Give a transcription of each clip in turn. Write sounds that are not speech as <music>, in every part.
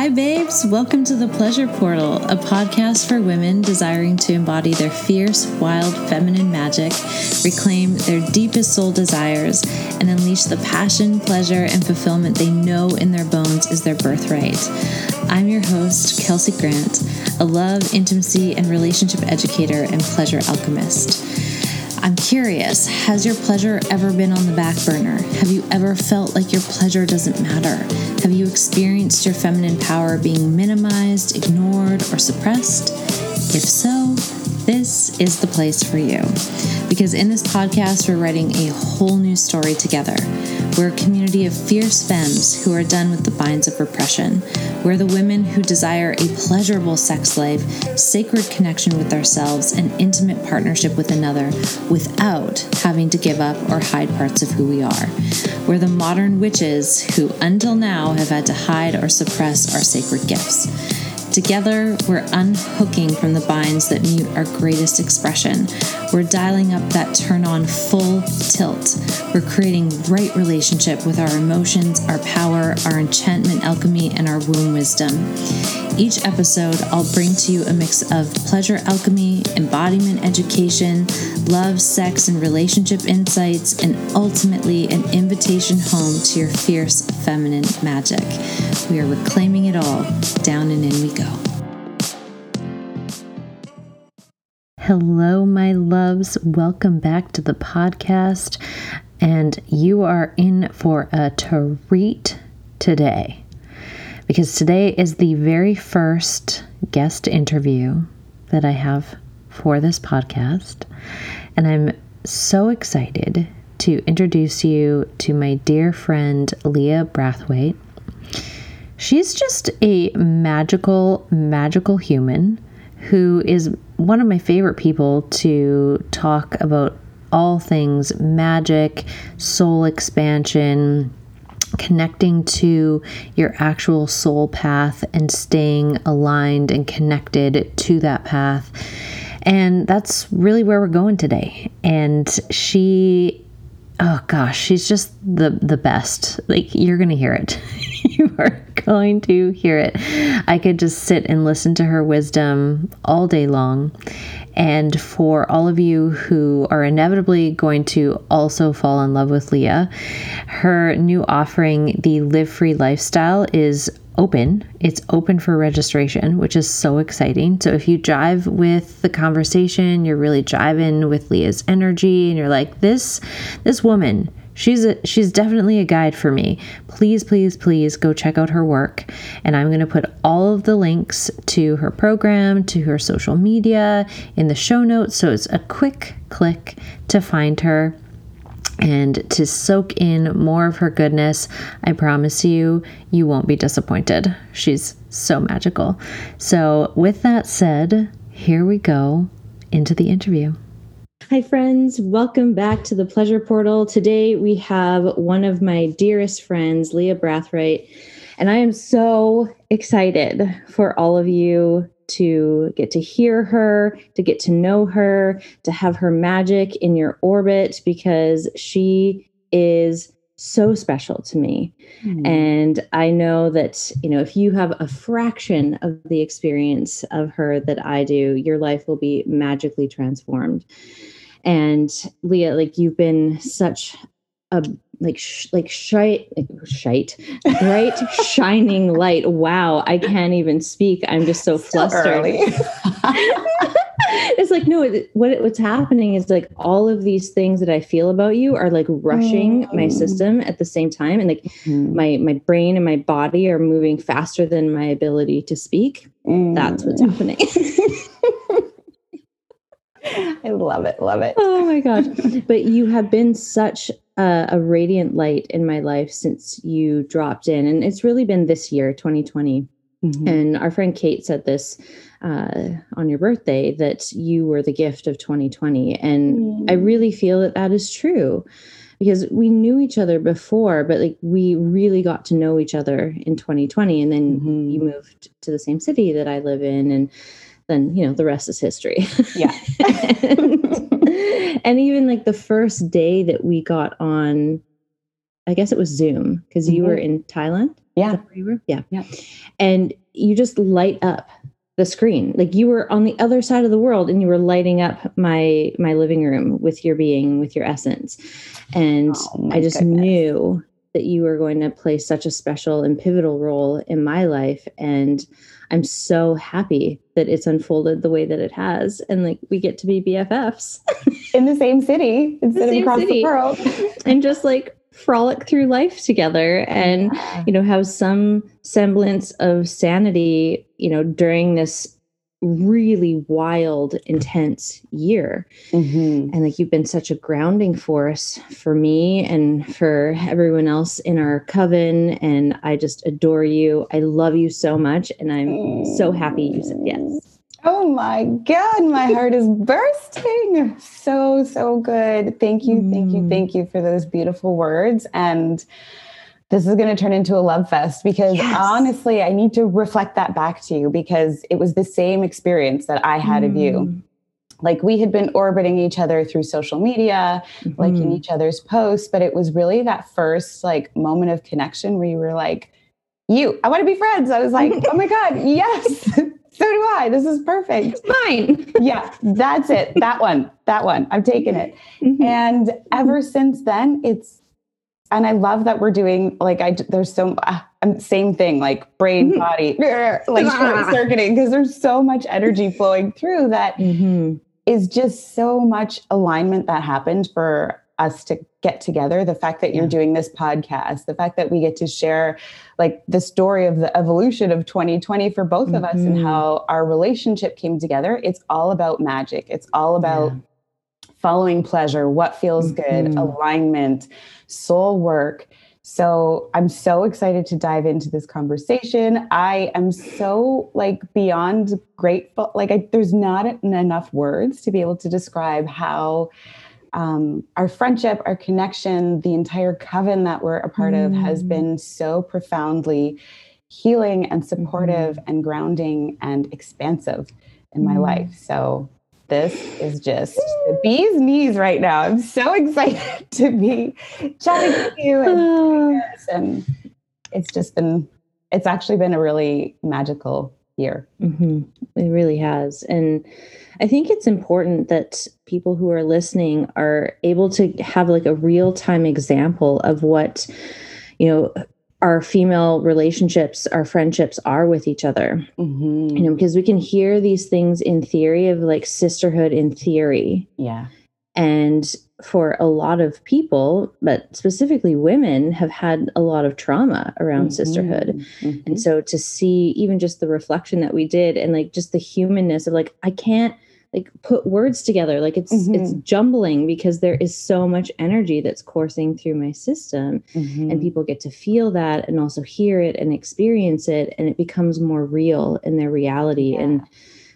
Hi, babes. Welcome to the Pleasure Portal, a podcast for women desiring to embody their fierce, wild, feminine magic, reclaim their deepest soul desires, and unleash the passion, pleasure, and fulfillment they know in their bones is their birthright. I'm your host, Kelsey Grant, a love, intimacy, and relationship educator and pleasure alchemist. I'm curious, has your pleasure ever been on the back burner? Have you ever felt like your pleasure doesn't matter? Have you experienced your feminine power being minimized, ignored, or suppressed? If so, this is the place for you. Because in this podcast, we're writing a whole new story together. We're a community of fierce femmes who are done with the binds of repression. We're the women who desire a pleasurable sex life, sacred connection with ourselves, and intimate partnership with another without having to give up or hide parts of who we are. We're the modern witches who, until now, have had to hide or suppress our sacred gifts. Together, we're unhooking from the binds that mute our greatest expression. We're dialing up that turn on full tilt. We're creating right relationship with our emotions, our power, our enchantment alchemy, and our womb wisdom. Each episode, I'll bring to you a mix of pleasure alchemy, embodiment education, love, sex, and relationship insights, and ultimately an invitation home to your fierce feminine magic. We are reclaiming it all. Down and in we go. Hello, my loves. Welcome back to the podcast. And you are in for a treat today because today is the very first guest interview that I have for this podcast. And I'm so excited to introduce you to my dear friend Leah Brathwaite. She's just a magical, magical human who is one of my favorite people to talk about all things magic, soul expansion, connecting to your actual soul path and staying aligned and connected to that path. And that's really where we're going today. And she oh gosh, she's just the the best. Like you're going to hear it. <laughs> you are going to hear it. I could just sit and listen to her wisdom all day long. And for all of you who are inevitably going to also fall in love with Leah, her new offering, the Live Free Lifestyle, is open. It's open for registration, which is so exciting. So if you jive with the conversation, you're really jiving with Leah's energy and you're like, this this woman, she's a she's definitely a guide for me. Please, please, please go check out her work. And I'm going to put all of the links to her program, to her social media in the show notes so it's a quick click to find her and to soak in more of her goodness. I promise you, you won't be disappointed. She's so magical. So, with that said, here we go into the interview. Hi, friends. Welcome back to the Pleasure Portal. Today we have one of my dearest friends, Leah Brathwaite, and I am so excited for all of you to get to hear her, to get to know her, to have her magic in your orbit because she is so special to me. Mm. And I know that, you know, if you have a fraction of the experience of her that I do, your life will be magically transformed. And Leah, like you've been such a like sh- like shite shite bright <laughs> shining light wow i can't even speak i'm just so flustered <laughs> it's like no it, what it, what's happening is like all of these things that i feel about you are like rushing mm. my system at the same time and like mm. my my brain and my body are moving faster than my ability to speak mm. that's what's mm. happening <laughs> <laughs> I love it. Love it. Oh my gosh. but you have been such a, a, radiant light in my life since you dropped in. And it's really been this year, 2020. Mm-hmm. And our friend Kate said this uh, on your birthday that you were the gift of 2020. And mm. I really feel that that is true because we knew each other before, but like we really got to know each other in 2020. And then mm-hmm. you moved to the same city that I live in. And then you know the rest is history yeah and, <laughs> and, even like the first day that we got on I guess it was Zoom because you were Mm-hmm. in Thailand. Yeah. Where you were? Yeah. Yeah. And you just light up the screen. Like you were on the other side of the world and you were lighting up my my living room with your being, with your essence. And Oh, I just goodness. knew that you were going to play such a special and pivotal role in my life. And I'm so happy that it's unfolded the way that it has. And like we get to be BFFs <laughs> In the same city, instead of same across city. the world. <laughs> and just like frolic through life together and Yeah. you know have some semblance of sanity you know during this really wild intense year Mhm. and like you've been such a grounding force for me and for everyone else in our coven and i just adore you i love you so much and i'm so happy you said yes Oh my God, my heart is bursting. So, so good. Thank you, thank you, Mm. thank you for those beautiful words. And this is going to turn into a love fest because Yes. honestly, I need to reflect that back to you because it was the same experience that I had of you. Mm. Like we had been orbiting each other through social media, like in Mhm. each other's posts, but it was really that first like moment of connection where you were like, you, I want to be friends. I was like, oh my God, <laughs> yes. <laughs> So do I. This is perfect mine <laughs> yeah, that's it. That one. That one. I'm taking it. Mhm. And ever since then, it's and I love that we're doing like I there's so uh, um, same thing like brain Mhm. body like short <laughs> circuiting because there's so much energy flowing through that Mhm. is just so much alignment that happened for us to get together the fact that you're Yeah. doing this podcast the fact that we get to share like the story of the evolution of 2020 for both of us and Mhm. how our relationship came together it's all about magic it's all about following pleasure what feels good Mhm. alignment soul work so i'm so excited to dive into this conversation i am so like beyond grateful like I, there's not enough words to be able to describe how um, our friendship our connection the entire coven that we're a part of has Mm. been so profoundly healing and supportive Mm-hmm. and grounding and expansive in my Mm. life so this is just the bee's knees right now. I'm so <laughs> excited to be chatting with you and, <sighs> and it's just been it's actually been a really magical year. hmm It really has. And I think it's important that people who are listening are able to have like a real time example of what, you know, our female relationships, our friendships are with each other. Mhm. You know, because we can hear these things in theory of like sisterhood in theory. Yeah. And for a lot of people, but specifically women, have had a lot of trauma around sisterhood. Mhm. And so to see even just the reflection that we did and like just the humanness of like, I can't like put words together. Like it's it's jumbling because there is so much energy that's coursing through my system. Mhm. And people get to feel that and also hear it and experience it. And it becomes more real in their reality. Yeah. And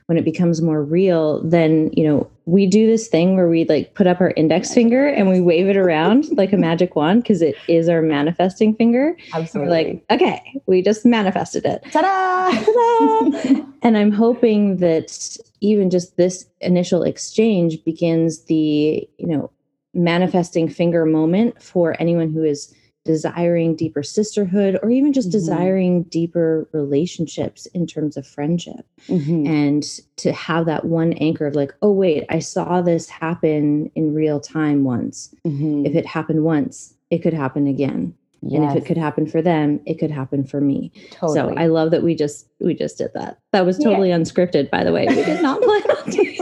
when it becomes more real, then you know, we do this thing where we like put up our index finger and we wave it around <laughs> like a magic wand because it is our manifesting finger. Absolutely like, okay, we just manifested it. ta-da! Ta-da! and I'm hoping that even just this initial exchange begins the, you know, manifesting finger moment for anyone who is desiring deeper sisterhood or even just Mhm. desiring deeper relationships in terms of friendship Mhm. and to have that one anchor of like oh wait i saw this happen in real time once Mhm. if it happened once it could happen again and if it could happen for them it could happen for me totally. so I love that we just we just did that. That was Yeah. totally unscripted, by the way. We did not <laughs> plan on doing that.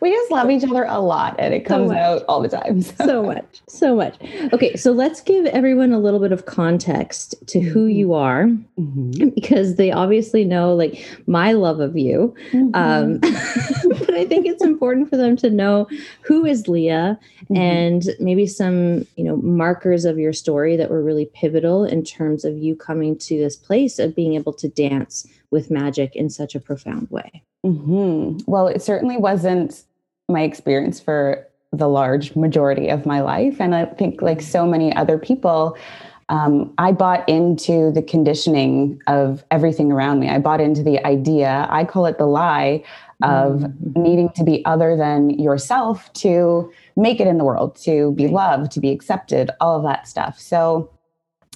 We just love each other a lot and it comes much. out all the time. so much, so much. Okay, so let's give everyone a little bit of context to who Mhm. you are, Mhm. because they obviously know like my love of you. Mhm. Um, <laughs> but I think it's important for them to know who is Leah Mhm. and maybe some you know markers of your story that were really pivotal in terms of you coming to this place of being able to dance with magic in such a profound way. hmm Well, it certainly wasn't my experience for the large majority of my life. And I think, like so many other people, um, I bought into the conditioning of everything around me. I bought into the idea, I call it the lie, of mm-hmm. needing to be other than yourself to make it in the world, to be loved, to be accepted, all of that stuff. So,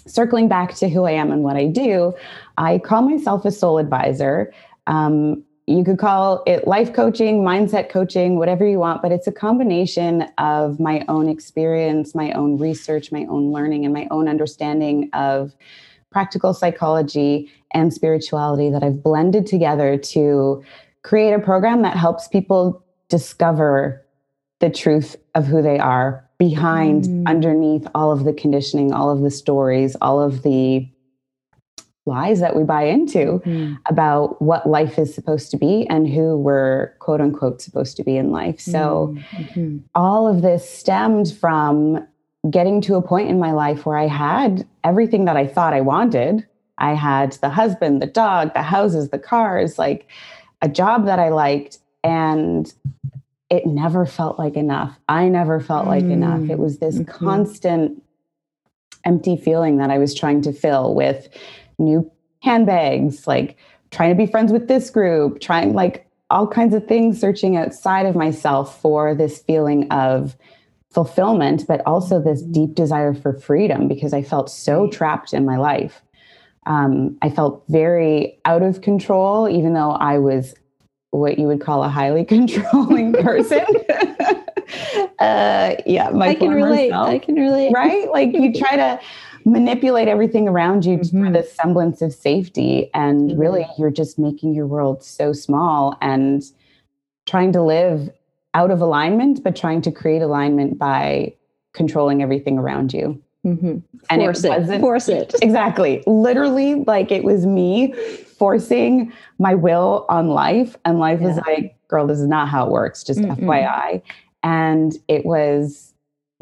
circling back to who I am and what I do, I call myself a soul advisor. Um, you could call it life coaching, mindset coaching, whatever you want, but it's a combination of my own experience, my own research, my own learning, and my own understanding of practical psychology and spirituality that I've blended together to create a program that helps people discover the truth of who they are behind, mm. underneath all of the conditioning, all of the stories, all of the lies that we buy into mm. about what life is supposed to be and who we're quote unquote supposed to be in life. So mm-hmm. all of this stemmed from getting to a point in my life where I had everything that I thought I wanted. I had the husband, the dog, the houses, the cars, like a job that I liked. And it never felt like enough. I never felt like mm. enough. It was this mm-hmm. constant empty feeling that I was trying to fill with new handbags, like trying to be friends with this group, trying like all kinds of things, searching outside of myself for this feeling of fulfillment, but also this deep desire for freedom because I felt so trapped in my life. Um, I felt very out of control, even though I was what you would call a highly <laughs> controlling person. <laughs> uh, yeah, my I can relate. Self, I can relate. Right? Like you <laughs> try to manipulate everything around you mm-hmm. for the semblance of safety, and mm-hmm. really you're just making your world so small and trying to live out of alignment, but trying to create alignment by controlling everything around you. Mm-hmm. And Force it wasn't Force it. <laughs> Exactly. Literally, like it was me forcing my will on life. And life yeah. was like, girl, this is not how it works, just mm FYI. And it was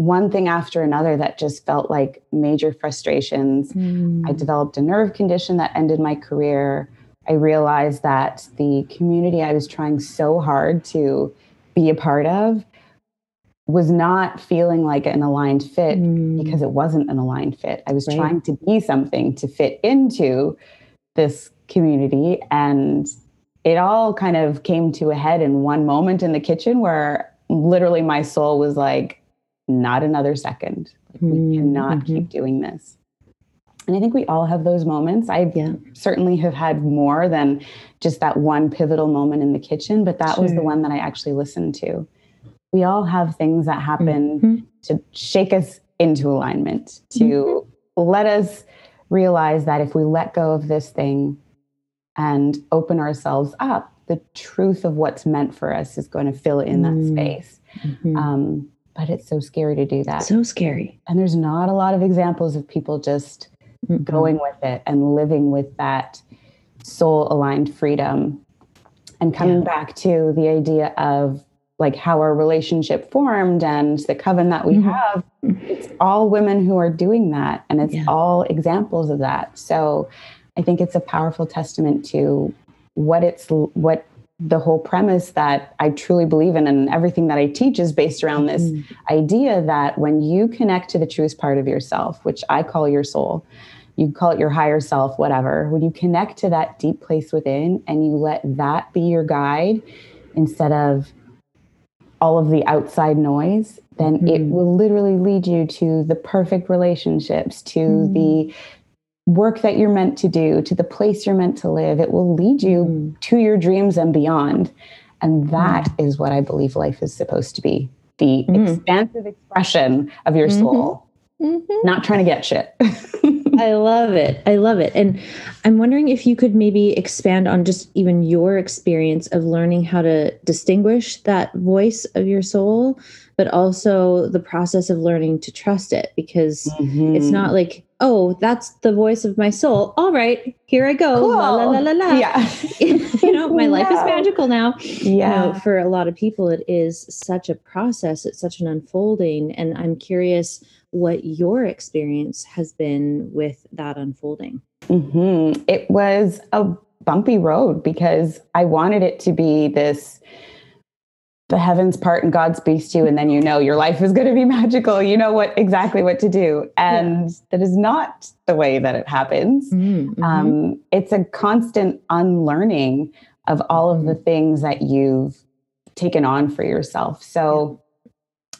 one thing after another that just felt like major frustrations. Mm. I developed a nerve condition that ended my career. I realized that the community I was trying so hard to be a part of was not feeling like an aligned fit mm. because it wasn't an aligned fit. I was right. trying to be something to fit into this community and it all kind of came to a head in one moment in the kitchen where literally my soul was like not another second like, we cannot mm-hmm. keep doing this and i think we all have those moments i yeah. certainly have had more than just that one pivotal moment in the kitchen but that sure. was the one that i actually listened to we all have things that happen mm-hmm. to shake us into alignment, to mm-hmm. let us realize that if we let go of this thing and open ourselves up, the truth of what's meant for us is going to fill in that mm-hmm. space. Mm-hmm. Um, but it's so scary to do that. So scary. And there's not a lot of examples of people just going with it and living with that soul aligned freedom and coming yeah. back to the idea of like how our relationship formed and the coven that we mm-hmm. have it's all women who are doing that and it's yeah. all examples of that so i think it's a powerful testament to what it's what the whole premise that i truly believe in and everything that i teach is based around this mm-hmm. idea that when you connect to the truest part of yourself which i call your soul you call it your higher self whatever when you connect to that deep place within and you let that be your guide instead of all of the outside noise, then mm-hmm. it will literally lead you to the perfect relationships, to mm-hmm. the work that you're meant to do, to the place you're meant to live. It will lead you mm-hmm. to your dreams and beyond. And that mm. is what I believe life is supposed to be the mm. expansive expression of your mm-hmm. soul, mm-hmm. not trying to get shit. <laughs> I love it. I love it. And I'm wondering if you could maybe expand on just even your experience of learning how to distinguish that voice of your soul, but also the process of learning to trust it because mm-hmm. it's not like, oh, that's the voice of my soul. All right, here I go. Cool. La, la, la, la, la. Yeah. <laughs> you know, my life is <laughs> magical now. Yeah. You know, for a lot of people, it is such a process, it's such an unfolding. And I'm curious what your experience has been with that unfolding. Mm-hmm. It was a bumpy road because I wanted it to be this the heavens part and God speaks to you, and then you know your life is going to be <laughs> magical. You know what exactly what to do, and yeah. that is not the way that it happens. Mm-hmm. Um, it's a constant unlearning of all of the things that you've taken on for yourself. So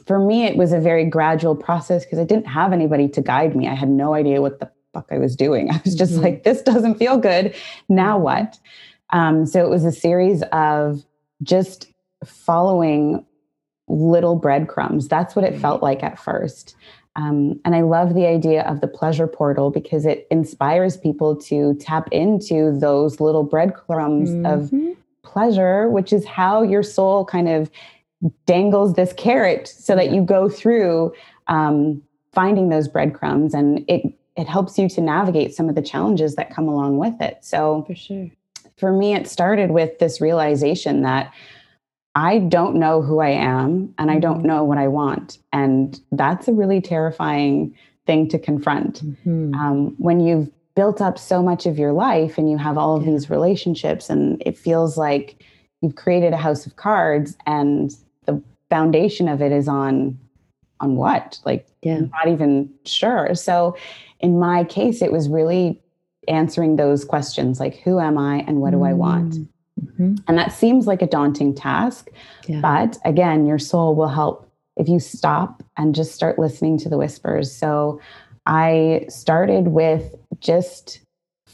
for me, it was a very gradual process because I didn't have anybody to guide me. I had no idea what the fuck I was doing. <laughs> I was just mm-hmm. like, this doesn't feel good. Now mm-hmm. what? Um, so it was a series of just following little breadcrumbs. That's what it felt mm-hmm. like at first. Um, and I love the idea of the pleasure portal because it inspires people to tap into those little breadcrumbs mm-hmm. of pleasure, which is how your soul kind of dangles this carrot so that you go through um, finding those breadcrumbs and it it helps you to navigate some of the challenges that come along with it. So for sure. For me, it started with this realization that I don't know who I am and I don't mm-hmm. know what I want. And that's a really terrifying thing to confront. Mm-hmm. Um, when you've built up so much of your life and you have all of yeah. these relationships, and it feels like you've created a house of cards and the foundation of it is on on what like yeah. not even sure so in my case it was really answering those questions like who am i and what do i want mm-hmm. and that seems like a daunting task yeah. but again your soul will help if you stop and just start listening to the whispers so i started with just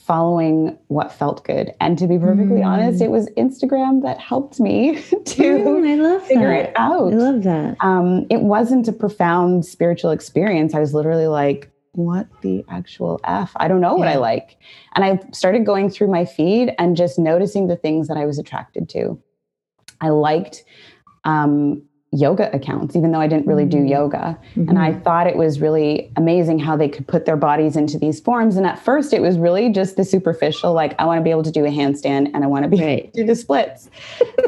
following what felt good. And to be perfectly mm. honest, it was Instagram that helped me <laughs> to mm, I love figure that. it out. I love that. Um, it wasn't a profound spiritual experience. I was literally like, what the actual F? I don't know yeah. what I like. And I started going through my feed and just noticing the things that I was attracted to. I liked um, yoga accounts, even though I didn't really do mm-hmm. yoga. Mm-hmm. And I mm-hmm. thought it was really amazing how they could put their bodies into these forms. And at first, it was really just the superficial, like, I want to be able to do a handstand and I want to be right. able <laughs> to do the splits.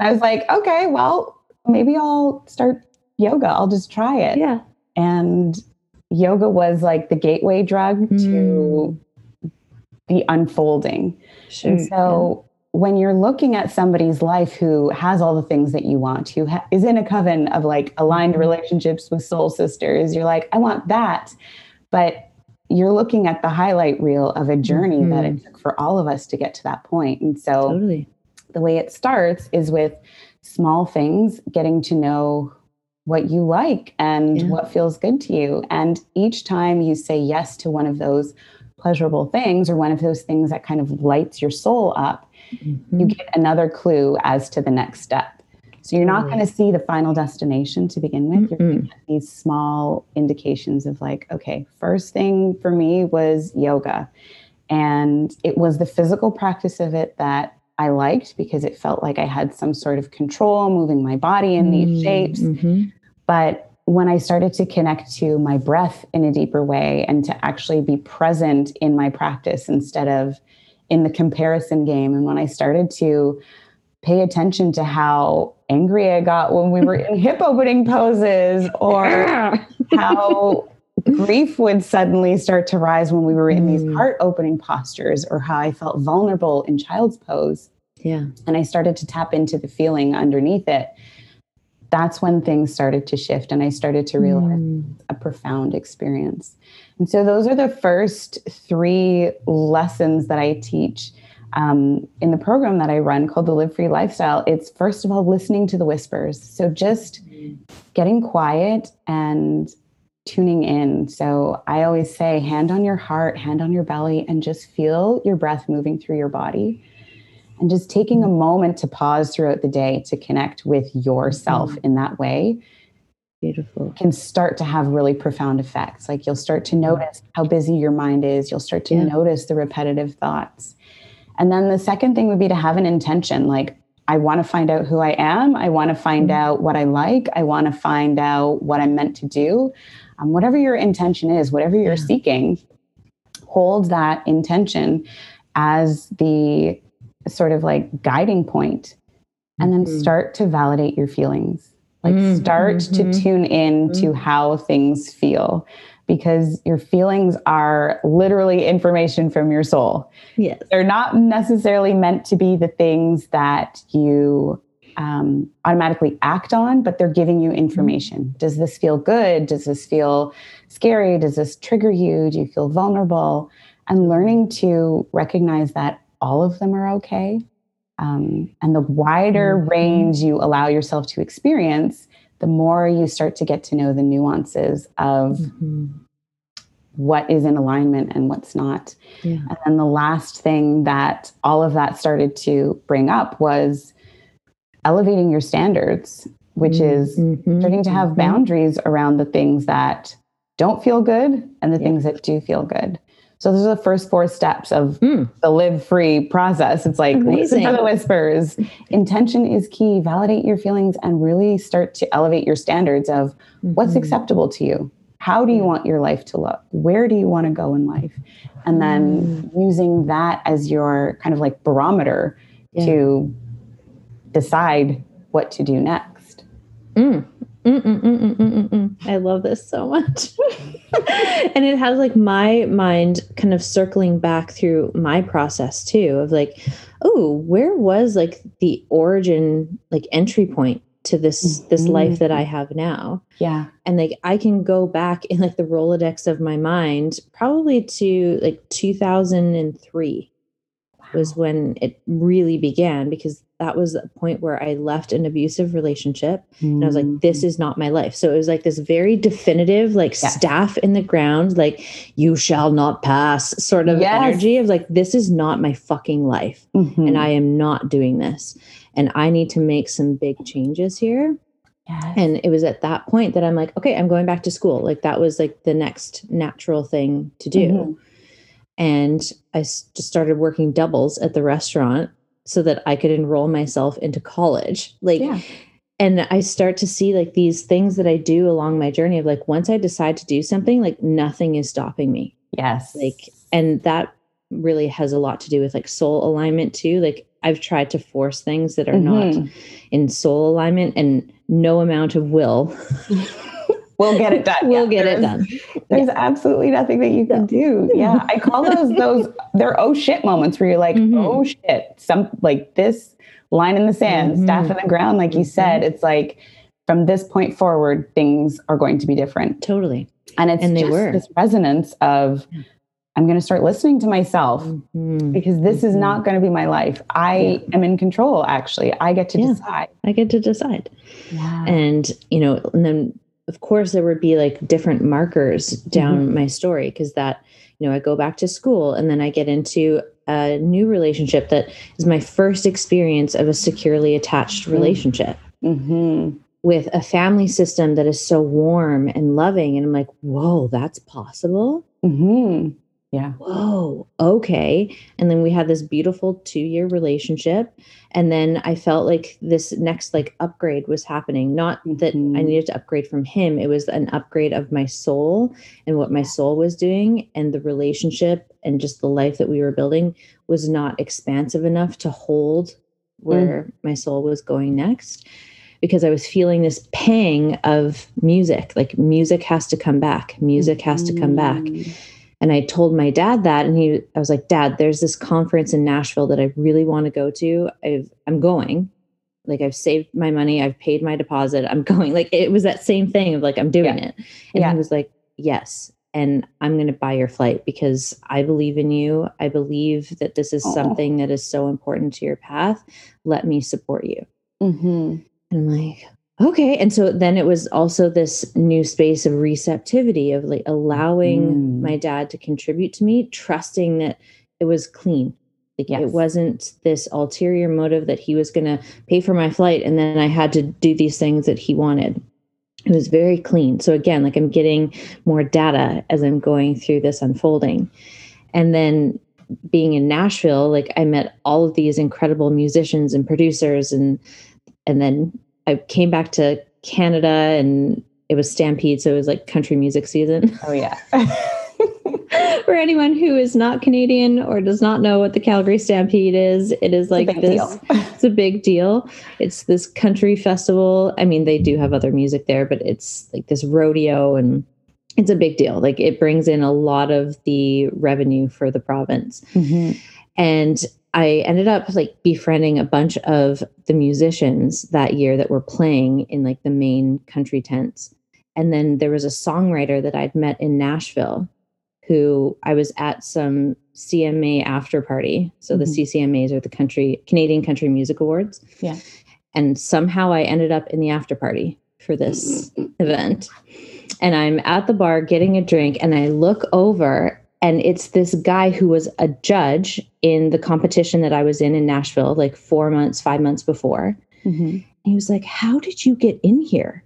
I was like, okay, well, maybe I'll start yoga. I'll just try it. Yeah. And yoga was like the gateway drug mm. to the unfolding. Sure. And so when you're looking at somebody's life who has all the things that you want, who ha- is in a coven of like aligned mm-hmm. relationships with soul sisters, you're like, I want that. But you're looking at the highlight reel of a journey mm-hmm. that it mm-hmm. took for all of us to get to that point. And so totally. the way it starts is with small things, getting to know what you like and yeah. what feels good to you. And each time you say yes to one of those pleasurable things or one of those things that kind of lights your soul up, mm-hmm. you get another clue as to the next step. So you're not going to see the final destination to begin with. You're going to get these small indications of like, okay, first thing for me was yoga. And it was the physical practice of it that I liked because it felt like I had some sort of control moving my body in these mm, shapes. Mm-hmm. But when I started to connect to my breath in a deeper way and to actually be present in my practice instead of in the comparison game. And when I started to pay attention to how angry I got when we were in hip opening poses or <laughs> how grief would suddenly start to rise when we were in these mm. heart opening postures or how I felt vulnerable in child's pose. Yeah. And I started to tap into the feeling underneath it that's when things started to shift and I started to realize mm. a profound experience. And so those are the first three lessons that I teach um, in the program that I run called the Live Free Lifestyle. It's first of all listening to the whispers. So just getting quiet and tuning in. So I always say hand on your heart, hand on your belly, and just feel your breath moving through your body and just taking a moment to pause throughout the day to connect with yourself mm-hmm. in that way beautiful. can start to have really profound effects. Like you'll start to notice how busy your mind is. You'll start to yeah. notice the repetitive thoughts. And then the second thing would be to have an intention. Like i want to find out who i am. I want to find mm-hmm. out what i like. I want to find out what i'm meant to do. Um, whatever your intention is whatever you're yeah. seeking hold that intention as the sort of like guiding point and then mm-hmm. start to validate your feelings like mm-hmm. start mm-hmm. to tune in to mm-hmm. how things feel because your feelings are literally information from your soul yes they're not necessarily meant to be the things that you um, automatically act on but they're giving you information mm-hmm. does this feel good does this feel scary does this trigger you do you feel vulnerable and learning to recognize that all of them are okay Um, and the wider Mhm. range you allow yourself to experience, the more you start to get to know the nuances of Mhm. what is in alignment and what's not. Yeah. And then the last thing that all of that started to bring up was elevating your standards, which is Mhm. starting to have Mhm. boundaries around the things that don't feel good and the Yeah. things that do feel good. So those are the first four steps of Mm. the live free process. It's like listen for the whispers. Intention is key. Validate your feelings and really start to elevate your standards of what's Mhm. acceptable to you. How do you want your life to look? Where do you want to go in life? And then using that as your kind of like barometer Yeah. to decide what to do next. Mm. Mm, mm, mm, mm, mm, mm, mm. I love this so much. <laughs> and it has like my mind kind of circling back through my process too of like, oh, where was like the origin, like entry point to this this life that I have now? Yeah. And like I can go back in like the Rolodex of my mind probably to like 2003 was when it really began because that was a point where I left an abusive relationship and I was like, this is not my life. So it was like this very definitive, like Yes. staff in the ground, like, you shall not pass sort of Yes. energy of like, this is not my fucking life. Mhm. And I am not doing this. And I need to make some big changes here. Yes. And it was at that point that I'm like, okay, I'm going back to school. Like, that was like the next natural thing to do. Mhm. And I just started working doubles at the restaurant so that I could enroll myself into college. Like, Yeah. and I start to see like these things that I do along my journey of like once I decide to do something, like nothing is stopping me. Yes. Like, and that really has a lot to do with like soul alignment too. Like, I've tried to force things that are not Mhm. in soul alignment, and no amount of will <laughs> we'll get it done. we'll Yeah, get it done. There's absolutely nothing that you can do. Yeah. I call those those they're oh shit moments where you're like, Mhm. oh shit. Some like this line in the sand, Mhm. staff in the ground, like you said. It's like from this point forward, things are going to be different. Totally. And it's And they just were. this resonance of I'm going to start listening to myself Mhm. because this is not going to be my life. I am in control, actually. I get to Yeah. decide. I get to decide. Yeah. and you know and then of course there would be like different markers down my story because that you know i go back to school and then i get into a new relationship that is my first experience of a securely attached relationship. Hmm with a family system that is so warm and loving and i'm like whoa that's possible? Hmm Yeah. whoa, okay. And then we had this beautiful two year relationship. And then I felt like this next like upgrade was happening. Not that I Mhm. needed to upgrade from him, it was an upgrade of my soul and what my soul was doing. And the relationship and just the life that we were building was not expansive enough to hold where my soul was going next because I was feeling this pang of music. Like music has to come back. Music has to come back. And I told my dad that, and he, I was like, Dad, there's this conference in Nashville that I really want to go to. I've, I'm going. Like I've saved my money, I've paid my deposit. I'm <laughs> going. Like it was that same thing of like I'm doing Yeah. it. And Yeah. he was like, Yes. And I'm going to buy your flight because I believe in you. I believe that this is something that is so important to your path. Let me support you. Mm-hmm. And I'm like, okay. And so then it was also this new space of receptivity of like allowing Mm. my dad to contribute to me, trusting that it was clean. Like Yes. it wasn't this ulterior motive that he was going to pay for my flight and then I had to do these things that he wanted. It was very clean. So again, like I'm getting more data as I'm going through this unfolding. And then being in Nashville, like I met all of these incredible musicians and producers and and then I came back to Canada and it was Stampede, so it was like country music season. <laughs> Oh yeah. <laughs> For anyone who is not Canadian or does not know what the Calgary Stampede is, it is like big this. <laughs> It's a big deal. It's this country festival. I mean, they do have other music there, but it's like this rodeo and it's a big deal. Like it brings in a lot of the revenue for the province Mhm. and I ended up like befriending a bunch of the musicians that year that were playing in like the main country tents. And then there was a songwriter that I'd met in Nashville who I was at some CMA after party. So mm-hmm. the CCMAs are the country Canadian Country Music Awards. Yeah. And somehow I ended up in the after party for this event. And I'm at the bar getting a drink and I look over and it's this guy who was a judge in the competition that I was in in Nashville like 4 months, 5 months before. Mm-hmm. he was like, "How did you get in here?"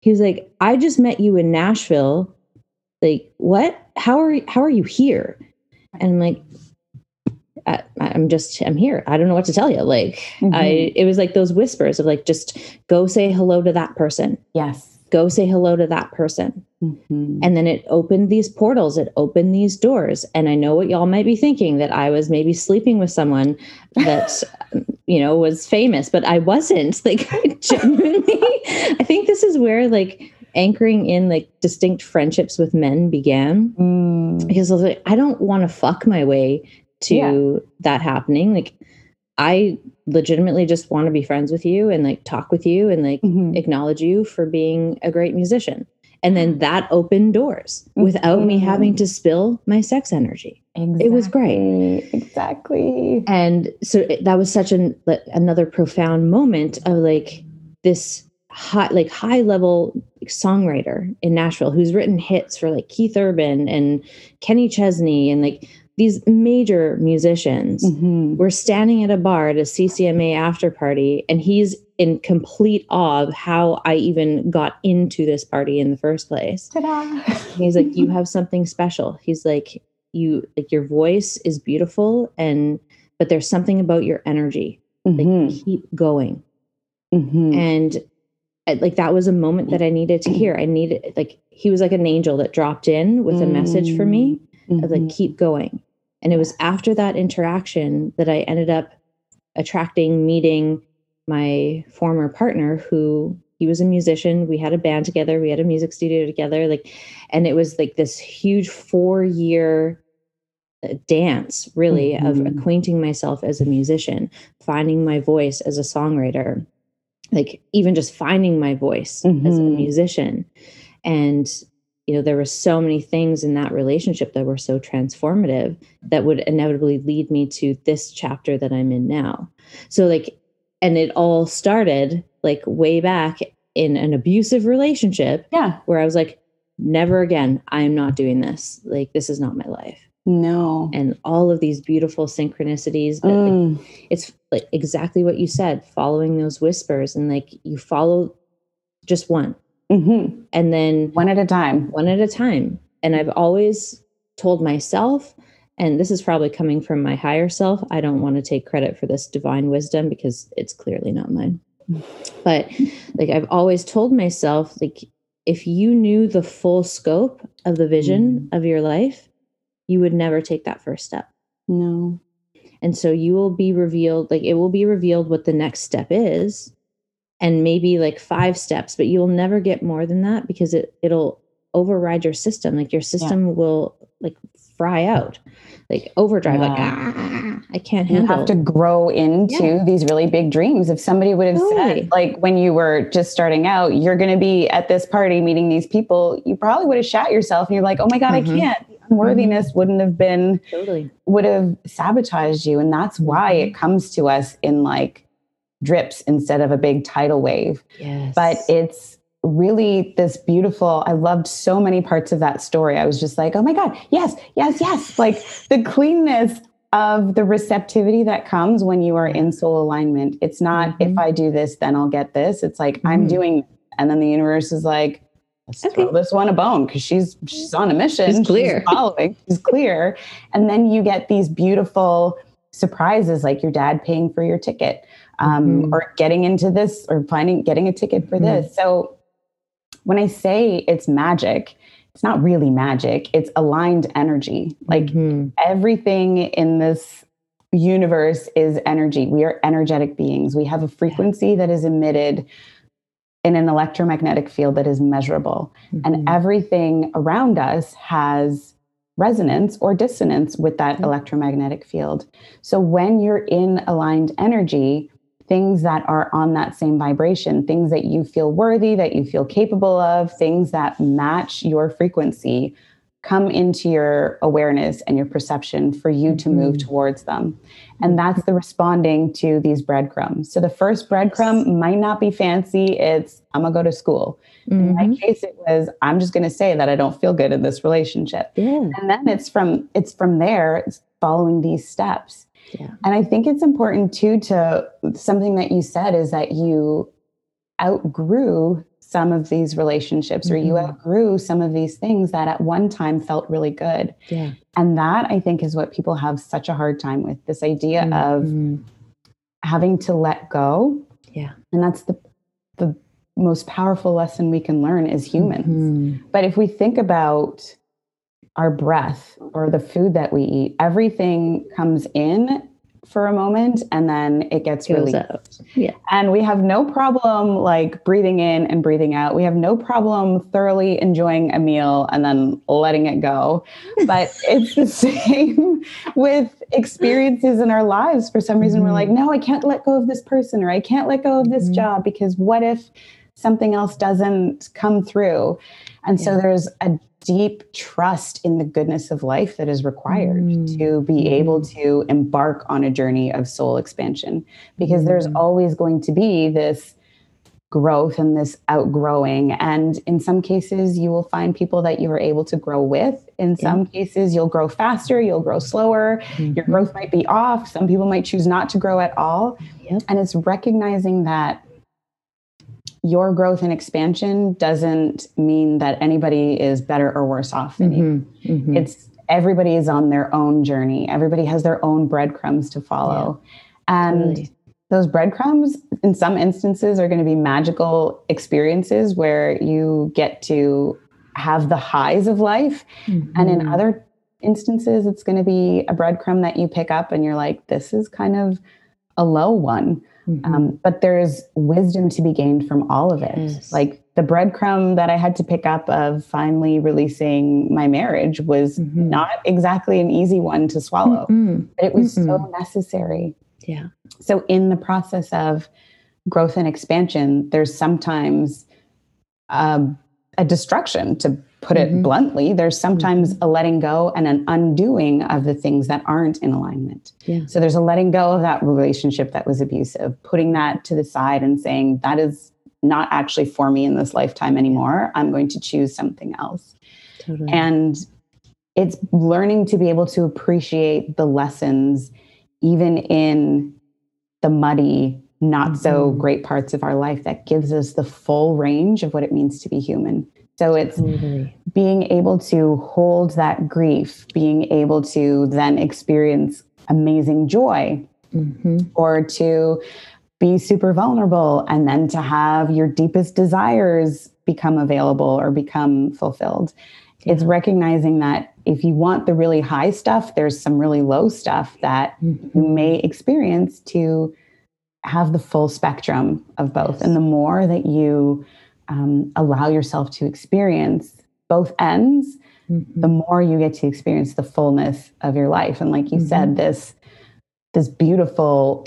He was like, "I just met you in Nashville like what how are how are you here and i'm like I, am just i'm here i don't know what to tell you like mm-hmm. i it was like those whispers of like just go say hello to that person yes go say hello to that person mm-hmm. and then it opened these portals it opened these doors and i know what y'all might be thinking that i was maybe sleeping with someone that <laughs> you know was famous but i wasn't <laughs> like genuinely i think this is where like anchoring in like distinct friendships with men began mm. because I was like, I don't want to fuck my way to yeah. that happening. Like, I legitimately just want to be friends with you and like talk with you and like mm-hmm. acknowledge you for being a great musician. And then that opened doors mm-hmm. without me having to spill my sex energy. Exactly. It was great. Exactly. And so it, that was such an another profound moment of like this high like high level songwriter in Nashville who's written hits for like Keith Urban and Kenny Chesney and like these major musicians mm-hmm. we're standing at a bar at a CCMA after party and he's in complete awe of how I even got into this party in the first place. he's like you have something special. He's like you like your voice is beautiful and but there's something about your energy. Mm-hmm. Like keep going. Mm-hmm. And like that was a moment that I needed to hear. I needed like he was like an angel that dropped in with a message for me mm-hmm. of like mm-hmm. keep going. And it was after that interaction that I ended up attracting, meeting my former partner who he was a musician. We had a band together, we had a music studio together like and it was like this huge 4 year uh, dance really mm-hmm. of acquainting myself as a musician, finding my voice as a songwriter like even just finding my voice mm-hmm. as a mm-hmm. musician and you know there were so many things in that relationship that were so transformative that would inevitably lead me to this chapter that i'm in now so like and it all started like way back in an abusive relationship yeah where i was like never again i'm not doing this like this is not my life no. And all of these beautiful synchronicities. But mm. like, it's like exactly what you said, following those whispers and like you follow just one. Mm-hmm. And then one at a time. One at a time. And I've always told myself, and this is probably coming from my higher self, I don't want to take credit for this divine wisdom because it's clearly not mine. But like I've always told myself, like, if you knew the full scope of the vision mm. of your life, you would never take that first step. No. And so you will be revealed, like it will be revealed what the next step is, and maybe like five steps, but you'll never get more than that because it it'll override your system. Like your system yeah. will like fry out, like overdrive, yeah. like ah, I can't handle. You have to grow into yeah. these really big dreams. If somebody would have totally. said, like when you were just starting out, you're going to be at this party meeting these people, you probably would have shot yourself, and you're like, oh my god, mm-hmm. I can't unworthiness mm-hmm. wouldn't have been totally would have sabotaged you and that's why it mm-hmm. comes to us in like drips instead of a big tidal wave yes. but it's really this beautiful i loved so many parts of that story i was just like oh my god yes yes yes like the cleanness of the receptivity that comes when you are in soul alignment it's not mm-hmm. if i do this then i'll get this it's like mm-hmm. i'm doing and then the universe is like let's okay. throw this one a bone because she's she's on a mission. She's clear. She's <laughs> following. She's clear. And then you get these beautiful surprises like your dad paying for your ticket um, mm-hmm. or getting into this or finding getting a ticket for mm-hmm. this. So when I say it's magic, it's not really magic. It's aligned energy. Like mm-hmm. everything in this universe is energy. We are energetic beings. We have a frequency that is emitted in an electromagnetic field that is measurable. Mm-hmm. And everything around us has resonance or dissonance with that mm-hmm. electromagnetic field. So when you're in aligned energy, things that are on that same vibration, things that you feel worthy, that you feel capable of, things that match your frequency come into your awareness and your perception for you to move Mhm. towards them. And that's the responding to these breadcrumbs. So the first breadcrumb might not be fancy. It's, I'm going to go to school. In my Mhm. case, it was, I'm just going to say that I don't feel good in this relationship. Yeah. And then it's from, it's from there, it's following these steps. Yeah. And I think it's important too to something that you said is that you outgrew some of these relationships or you Mhm. outgrew some of these things that at one time felt really good. Yeah. And that I think is what people have such a hard time with this idea of Mhm. having to let go. Yeah. And that's the the most powerful lesson we can learn as humans. Mhm. But if we think about our breath or the food that we eat, everything comes in for a moment and then it gets Goes released. out. Yeah. And we have no problem like breathing in and breathing out. We have no problem thoroughly enjoying a meal and then letting it go. But <laughs> it's the same with experiences in our lives. For some reason, we're Mhm. like, no, I can't let go of this person or I can't let go of this Mhm. job because what if something else doesn't come through? And so there's a deep trust in the goodness of life that is required Mm. to be able to embark on a journey of soul expansion because there's Mm. always going to be this growth and this outgrowing and in some cases you will find people that you are able to grow with in Yeah. some cases you'll grow faster you'll grow slower your Mhm. growth might be off some people might choose not to grow at all Yep. and it's recognizing that your growth and expansion doesn't mean that anybody is better or worse off than you. Mhm. Mhm. it's everybody is on their own journey. Everybody has their own breadcrumbs to follow. And Totally. those breadcrumbs in some instances are going to be magical experiences where you get to have the highs of life. And in other instances it's going to be a breadcrumb that you pick up and you're like this is kind of a low one Mhm. um, but there's wisdom to be gained from all of it. Yes. Like the breadcrumb that I had to pick up of finally releasing my marriage was Mhm. not exactly an easy one to swallow, Mhm. but it was so Mm-mm. necessary. Yeah. So, in the process of growth and expansion, there's sometimes um, a destruction, to put it Mhm. bluntly. There's sometimes a letting go and an undoing of the things that aren't in alignment. Yeah. So there's a letting go of that relationship that was abusive, putting that to the side and saying, that is not actually for me in this lifetime anymore. I'm going to choose something else. Totally. And it's learning to be able to appreciate the lessons, even in the muddy, not so Mhm. great parts of our life, that gives us the full range of what it means to be human. So it's Totally. being able to hold that grief, being able to then experience amazing joy Mhm. or to be super vulnerable and then to have your deepest desires become available or become fulfilled. It's recognizing that if you want the really high stuff, there's some really low stuff that you Mhm. may experience to have the full spectrum of both. Yes. And the more that you um, allow yourself to experience both ends, Mhm. the more you get to experience the fullness of your life. And like you Mhm. said, this this beautiful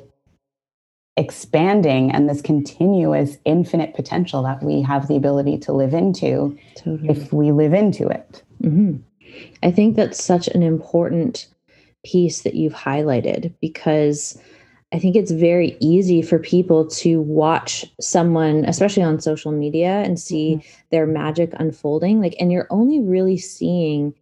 expanding and this continuous infinite potential that we have the ability to live into Totally. if we live into it. hmm I think that's such an important piece that you've highlighted because I think it's very easy for people to watch someone, especially on social media, and see their magic unfolding. Like, and you're only really seeing,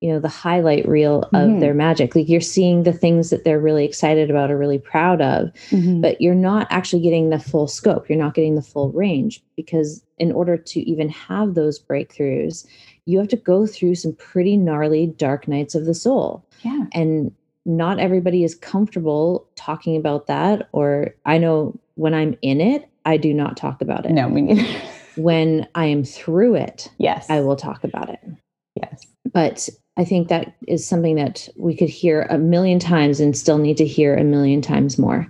you know, the highlight reel of Mhm. their magic. Like, you're seeing the things that they're really excited about or really proud of, but you're not actually getting the full scope. You're not getting the full range because, in order to even have those breakthroughs, you have to go through some pretty gnarly dark nights of the soul. yeah. And not everybody is comfortable talking about that. Or I know when I'm in it, I do not talk about it. No, we need. <laughs> When I am through it, yes. I will talk about it. Yes. But I think that is something that we could hear a million times and still need to hear a million times more.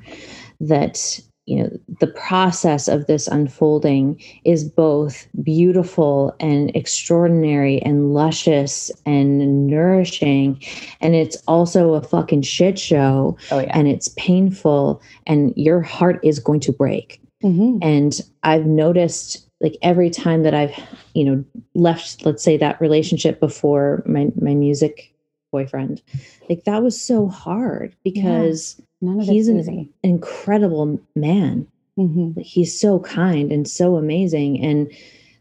That, you know, the process of this unfolding is both beautiful and extraordinary and luscious and nourishing. And it's also a fucking shit show Oh yeah. and it's painful and your heart is going to break. Mhm. And I've noticed like every time that I've, you know, left, let's say that relationship before my my music boyfriend, like that was so hard because of he's an incredible man. Mhm. Like, he's so kind and so amazing, and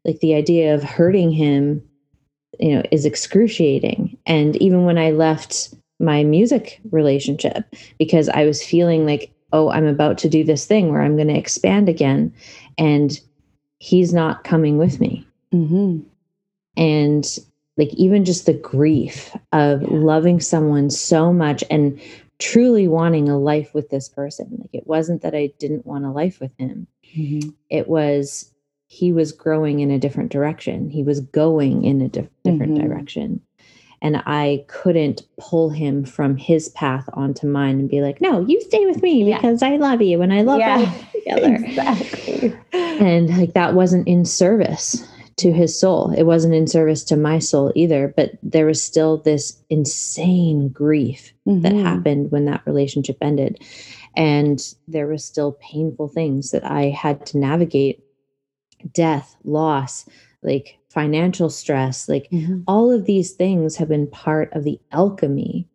like the idea of hurting him, you know, is excruciating. And even when I left my music relationship because I was feeling like, oh, I'm about to do this thing where I'm going to expand again, and he's not coming with me Mhm. and like even just the grief of loving someone so much and truly wanting a life with this person like it wasn't that i didn't want a life with him Mhm. it was he was growing in a different direction he was going in a dif- different Mhm. direction and i couldn't pull him from his path onto mine and be like no you stay with me Yeah. because i love you and i love Yeah. us <laughs> together Exactly. and like that wasn't in service to his soul it wasn't in service to my soul either but there was still this insane grief that Mhm. happened when that relationship ended and there was still painful things that i had to navigate death loss like financial stress like Mhm. all of these things have been part of the alchemy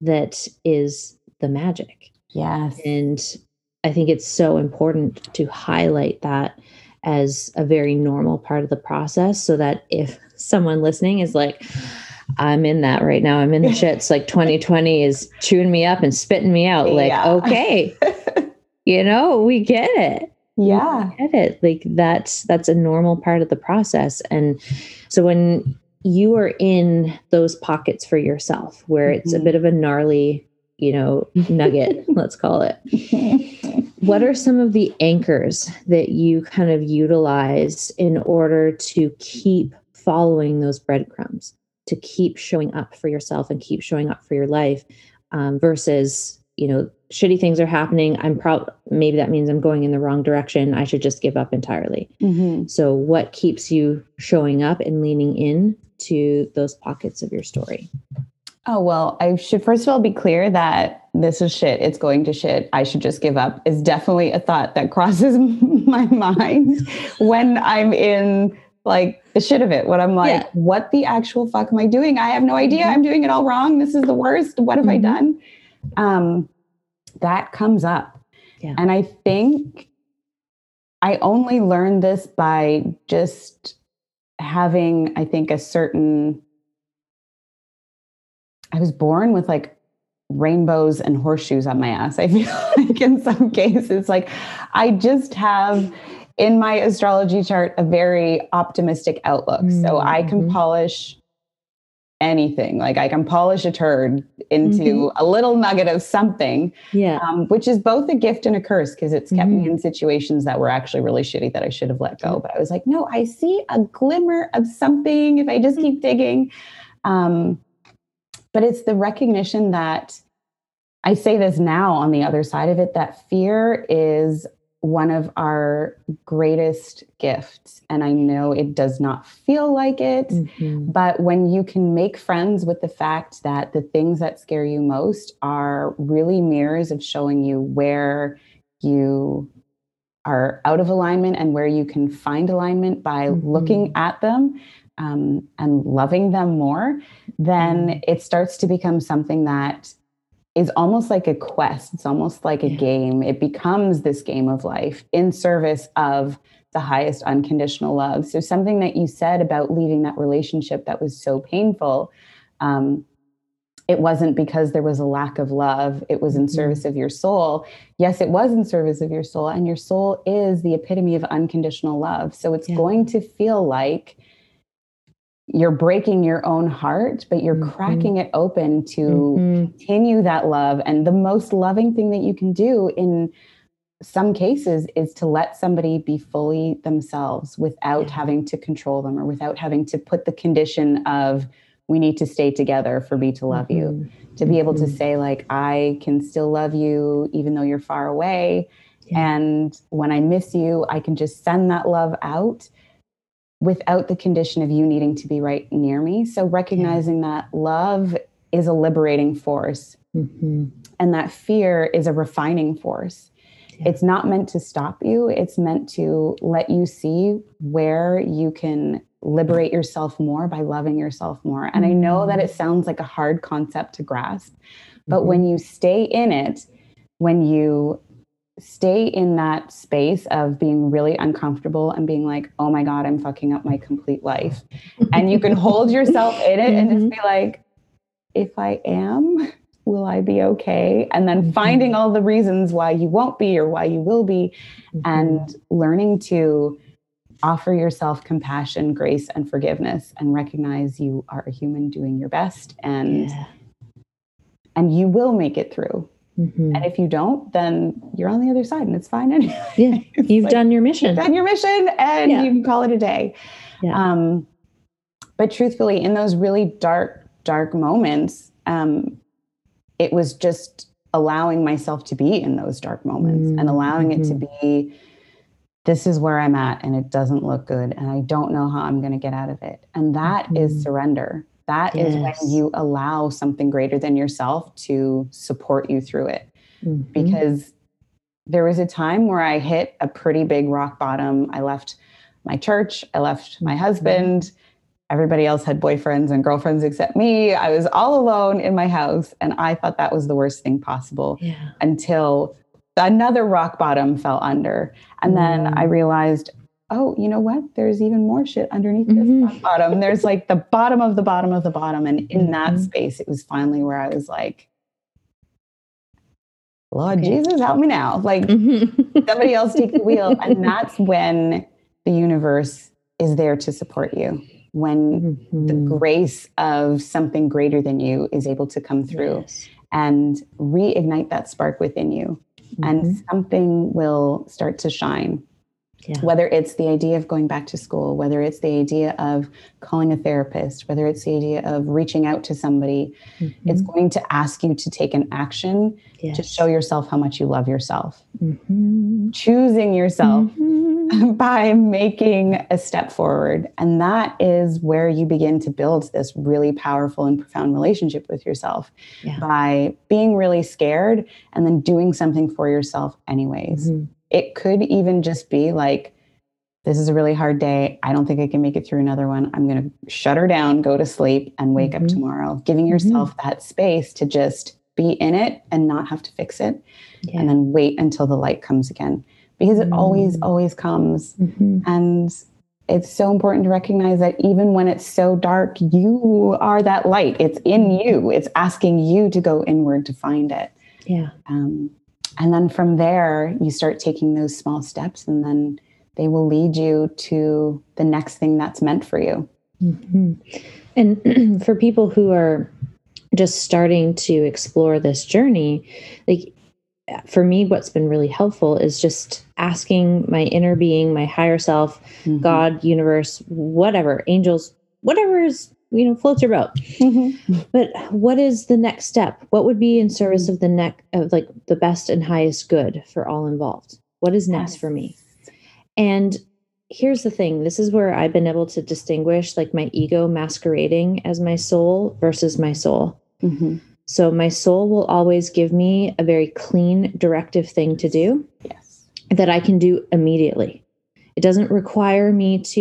that is the magic Yes. and I think it's so important to highlight that as a very normal part of the process so that if someone listening is like, I'm in that right now, I'm in the shits, like <laughs> 2020 is chewing me up and spitting me out, like, Yeah. okay, <laughs> you know, we get it. yeah. Get it. Like that's that's a normal part of the process. And so when you are in those pockets for yourself where it's a Mhm. bit of a gnarly, you know, nugget, <laughs> let's call it what are some of the anchors that you kind of utilize in order to keep following those breadcrumbs to keep showing up for yourself and keep showing up for your life um, versus you know shitty things are happening i'm probably maybe that means i'm going in the wrong direction i should just give up entirely Mhm. so what keeps you showing up and leaning in to those pockets of your story Oh, well, I should first of all be clear that this is shit. It's going to shit. I should just give up is definitely a thought that <laughs> crosses my mind when I'm in like the shit of it. When I'm like, Yeah. what the actual fuck am I doing? I have no idea. Mhm. I'm doing it all wrong. This is the worst. What have I Mhm. done? Um, that comes up. Yeah. And I think I only learned this by just having, I think, a certain I was born with like rainbows and horseshoes on my ass. I feel <laughs> like in some cases, like I just have in my astrology chart a very optimistic outlook. So I can Mhm. polish anything. Like I can polish a turd into a little nugget of something, yeah um, which is both a gift and a curse because it's kept Mhm. me in situations that were actually really shitty that I should have let go. But I was like, no, I see a glimmer of something if I just keep digging. Um, but it's the recognition that I say this now on the other side of it that fear is one of our greatest gifts. And I know it does not feel like it. Mhm. But when you can make friends with the fact that the things that scare you most are really mirrors of showing you where you are out of alignment and where you can find alignment by Mhm. looking at them um, and loving them more, then Mhm. it starts to become something that is almost like a quest. It's almost like a Yeah. game. It becomes this game of life in service of the highest unconditional love. So, something that you said about leaving that relationship that was so painful, um, it wasn't because there was a lack of love, it was in Mhm. service of your soul. Yes, it was in service of your soul, and your soul is the epitome of unconditional love. So, it's Yeah. going to feel like you're breaking your own heart, but you're Mhm. cracking it open to Mhm. continue that love. And the most loving thing that you can do in some cases is to let somebody be fully themselves without Yeah. having to control them or without having to put the condition of, we need to stay together for me to love you. Mhm. To be able to Mhm. say, like, I can still love you even though you're far away. Yeah. And when I miss you, I can just send that love out without the condition of you needing to be right near me. So recognizing that love is a liberating force Mhm. and that fear is a refining force. Yeah. It's not meant to stop you, it's meant to let you see where you can liberate yourself more by loving yourself more. And mm-hmm. I know that mm-hmm. it sounds like a hard concept to grasp, but mm-hmm. when you stay in it, when you stay in that space of being really uncomfortable and being like, oh my God, I'm fucking up my complete life. and you can hold yourself in it and just mm-hmm. be like, if I am, will I be okay? And then mm-hmm. finding all the reasons why you won't be or why you will be, mm-hmm. and learning to offer yourself compassion, grace, and forgiveness, and recognize you are a human doing your best, and yeah. and you will make it through. Mm-hmm. And if you don't, then you're on the other side, and it's fine anyway. Yeah, <laughs> you've like, done your mission. You've done your mission, and yeah. you can call it a day. Yeah. Um, but truthfully, in those really dark, dark moments, um, it was just allowing myself to be in those dark moments mm-hmm. and allowing it to mm-hmm. be this is where I'm at and it doesn't look good and I don't know how I'm going to get out of it. And that mm-hmm. is surrender. That yes. is when you allow something greater than yourself to support you through it. Mm-hmm. Because there was a time where I hit a pretty big rock bottom. I left my church, I left my mm-hmm. husband, everybody else had boyfriends and girlfriends except me. I was all alone in my house. And I thought that was the worst thing possible yeah. until another rock bottom fell under. And mm. then I realized, oh, you know what? There's even more shit underneath mm-hmm. this bottom. There's like the bottom of the bottom of the bottom. And in mm-hmm. that space, it was finally where I was like, Lord okay. Jesus, help me now. Like mm-hmm. <laughs> somebody else take the wheel. And that's when the universe is there to support you when mm-hmm. the grace of something greater than you is able to come through yes. and reignite that spark within you. Mm-hmm. And something will start to shine yeah. Whether it's the idea of going back to school, whether it's the idea of calling a therapist, whether it's the idea of reaching out to somebody, mm-hmm. it's going to ask you to take an action yes. to show yourself how much you love yourself. Mm-hmm. Choosing yourself mm-hmm. <laughs> by making a step forward. And that is where you begin to build this really powerful and profound relationship with yourself yeah. by being really scared and then doing something for yourself, anyways. It could even just be like, this is a really hard day. I don't think I can make it through another one. I'm going to shut her down, go to sleep, and wake mm-hmm. up tomorrow. Giving mm-hmm. yourself mm-hmm. that space to just be in it and not have to fix it. Yeah. And then wait until the light comes again because it mm-hmm. always, always comes. Mm-hmm. And it's so important to recognize that even when it's so dark, you are that light. It's in mm-hmm. you, it's asking you to go inward to find it. Yeah. Um, and then from there, you start taking those small steps, and then they will lead you to the next thing that's meant for you. Mm-hmm. And <clears throat> for people who are just starting to explore this journey, like for me, what's been really helpful is just asking my inner being, my higher self, mm-hmm. God, universe, whatever, angels, whatever is you know floats your boat. Mm-hmm. but what is the next step? What would be in service of the neck of like the best and highest good for all involved? What is next yes. for me? And here's the thing. This is where i've been able to distinguish like my ego masquerading as my soul versus my soul. Mm-hmm. so my soul will always give me a very clean directive thing to do yes. that i can do immediately. It doesn't require me to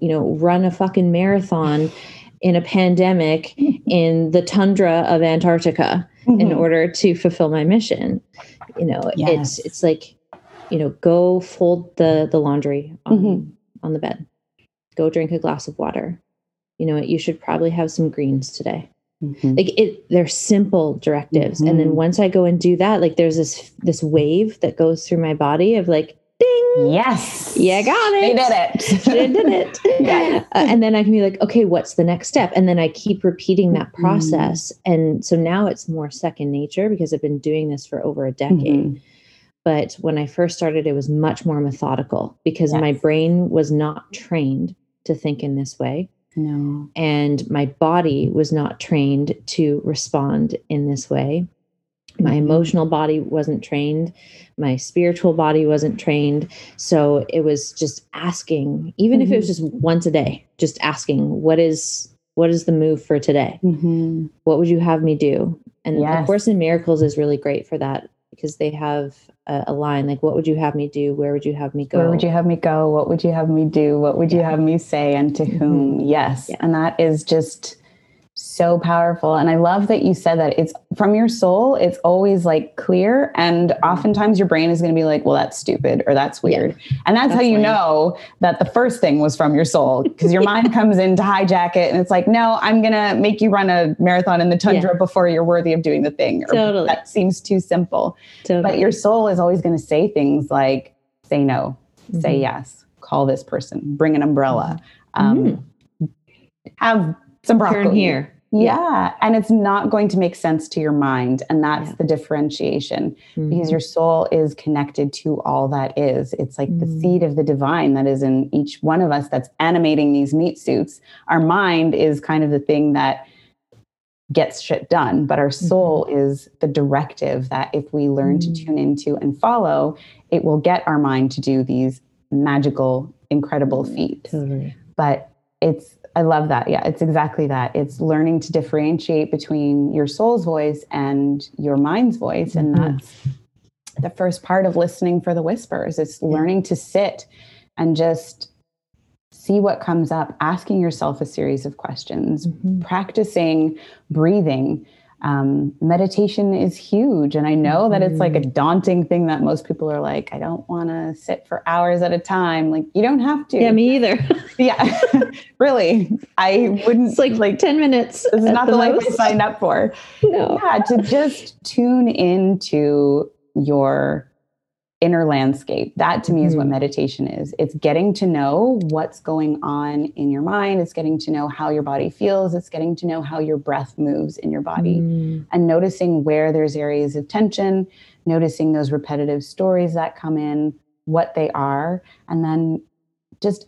you know run a fucking marathon in a pandemic in the tundra of Antarctica mm-hmm. in order to fulfill my mission. You know, yes. it's it's like, you know, go fold the the laundry on, mm-hmm. on the bed. Go drink a glass of water. You know, you should probably have some greens today. Mm-hmm. Like it they're simple directives. And then mm-hmm. once I go and do that, like there's this this wave that goes through my body of like ding. Yes. Yeah, got it. They did it. they did it. yes. <laughs> <laughs> Uh, and then I can be like, okay, what's the next step? And then I keep repeating that mm-hmm. process. Mm-hmm. And so now it's more second nature because I've been doing this for over a decade. Mm-hmm. But when I first started, it was much more methodical because yes. my brain was not trained to think in this way. No. And my body was not trained to respond in this way my emotional body wasn't trained my spiritual body wasn't trained so it was just asking even mm-hmm. if it was mm-hmm. just once a day just asking what is what is the move for today mm-hmm. what would you have me do and yes. A Course in Miracles is really great for that because they have a, a, line like, What would you have me do? Where would you have me go? Where would you have me go? What would you have me do? What would yeah. you have me say? And to mm-hmm. whom? Yes. Yeah. And that is just so powerful. And I love that you said that it's from your soul, it's always like clear. And oftentimes your brain is going to be like, well, that's stupid or that's weird. Yeah. And that's, that's how you lame. know that the first thing was from your soul because your <laughs> mind comes in to hijack it. And it's like, no, I'm going to make you run a marathon in the tundra yeah. before you're worthy of doing the thing. Or, totally. That seems too simple. Totally. But your soul is always going to say things like, say no, mm-hmm. say yes, call this person, bring an umbrella. Um, mm. Have some broccoli. Turn here. Yeah. yeah. And it's not going to make sense to your mind. And that's yeah. the differentiation mm-hmm. because your soul is connected to all that is. It's like mm-hmm. the seed of the divine that is in each one of us that's animating these meat suits. Our mind is kind of the thing that gets shit done, but our soul mm-hmm. is the directive that if we learn to mm. tune into and follow, it will get our mind to do these magical, incredible feats. Totally. But it's I love that. Yeah, it's exactly that. It's learning to differentiate between your soul's voice and your mind's voice. And mm-hmm. that's the first part of listening for the whispers. It's learning to sit and just see what comes up, asking yourself a series of questions, mm-hmm. practicing breathing, um, meditation is huge. And I know that it's like a mm-hmm. daunting thing that most people are like, I don't want to sit for hours at a time. Like, you don't have to. Yeah, me either. <laughs> yeah, <laughs> really. I wouldn't. It's like, like 10 minutes. This is not the, the life I signed up for. <laughs> No. Yeah, to just tune into your inner landscape. That to me is what mm-hmm. meditation is. It's getting to know what's going on in your mind. It's getting to know how your body feels. It's getting to know how your breath moves in your body mm. and noticing where there's areas of tension, noticing those repetitive stories that come in, what they are, and then just